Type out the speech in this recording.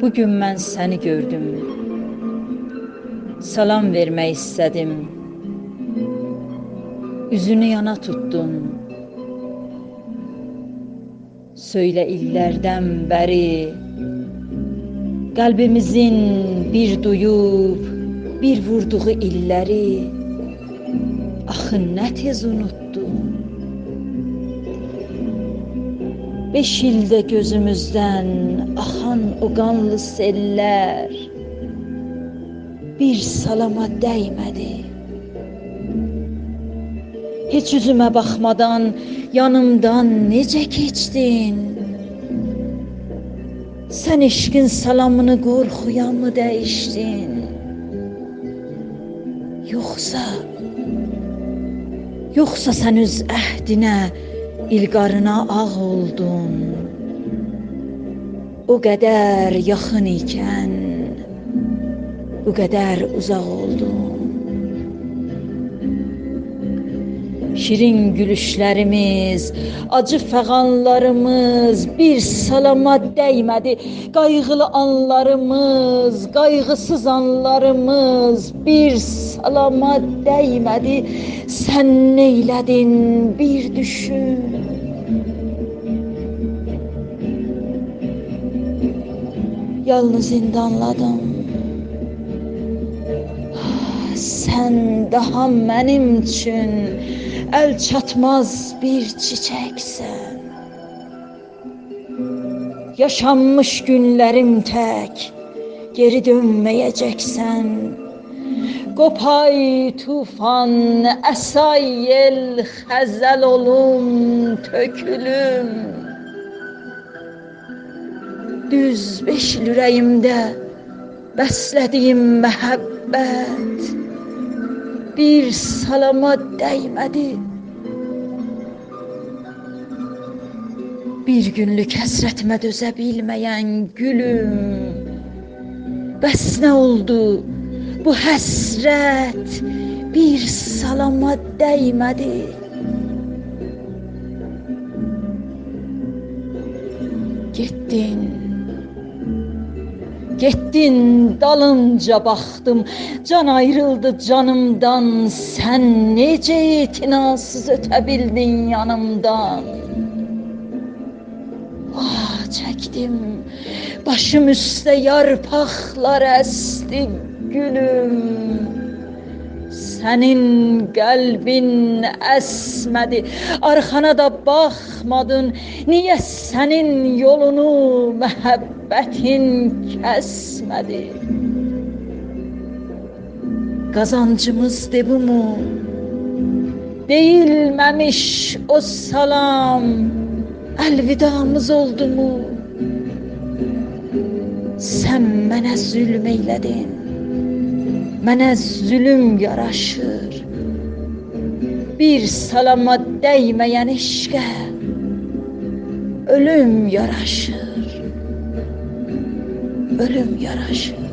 Bu gün mən səni gördüm. Salam vermək istədim. Üzünü yana tutdun. Söylə illərdən bəri qəlbimizin bir duyub, bir vurduğu illəri axı nə tez unutdun. Beş ildə gözümüzdən axan o qanlı sellər bir salama dəymədi. Heç üzümə baxmadan yanımdan necə keçdin? Sən eşqin salamını qorxuya mı dəyişdin? Yoxsa Yoxsa sən öz əhdinə İlqarına ağ oldun. O qədər yaxın ikən bu qədər uzaq oldun. Şirin gülüşlərimiz, acı fəğanlarımız bir salama dəymədi. Qayğılı anlarımız, qayğısız anlarımız bir salama dəymədi. Sən neylədin bir düşün. Yalnız indi anladım. Sən daha mənim üçün əl çatmaz bir çiçəksən. Yaşanmış günlərim tək geri dönməyəcəksən. Qopay tufan, əsay yel, xəzəl olum, tökülüm. Düz beş il ürəyimdə bəslədiyim məhəbbət bir salama dəymədi. Bir günlük həsrətimə dözə bilməyən gülüm. Bəs nə oldu? Bu həsrət bir salama dəymədi. Getdin. Getdin dalınca baxdım. Can ayrıldı canımdan. Sən necə etinasız ötə bildin yanımdan? Ah çəkdim. Başım üstə yarpaqlar əsdi gülüm. Sənin qəlbin əsmədi, arxana da baxmadın. Niyə sənin yolunu məhəbbətin kəsmədi? Qazancımız de bumu? Deyilməmiş o salam, əlvidamız oldumu? Sən mənə zülm eylədin. Mənə zülüm yaraşır. Bir salama dəyməyən eşqə ölüm yaraşır. Ölüm yaraşır.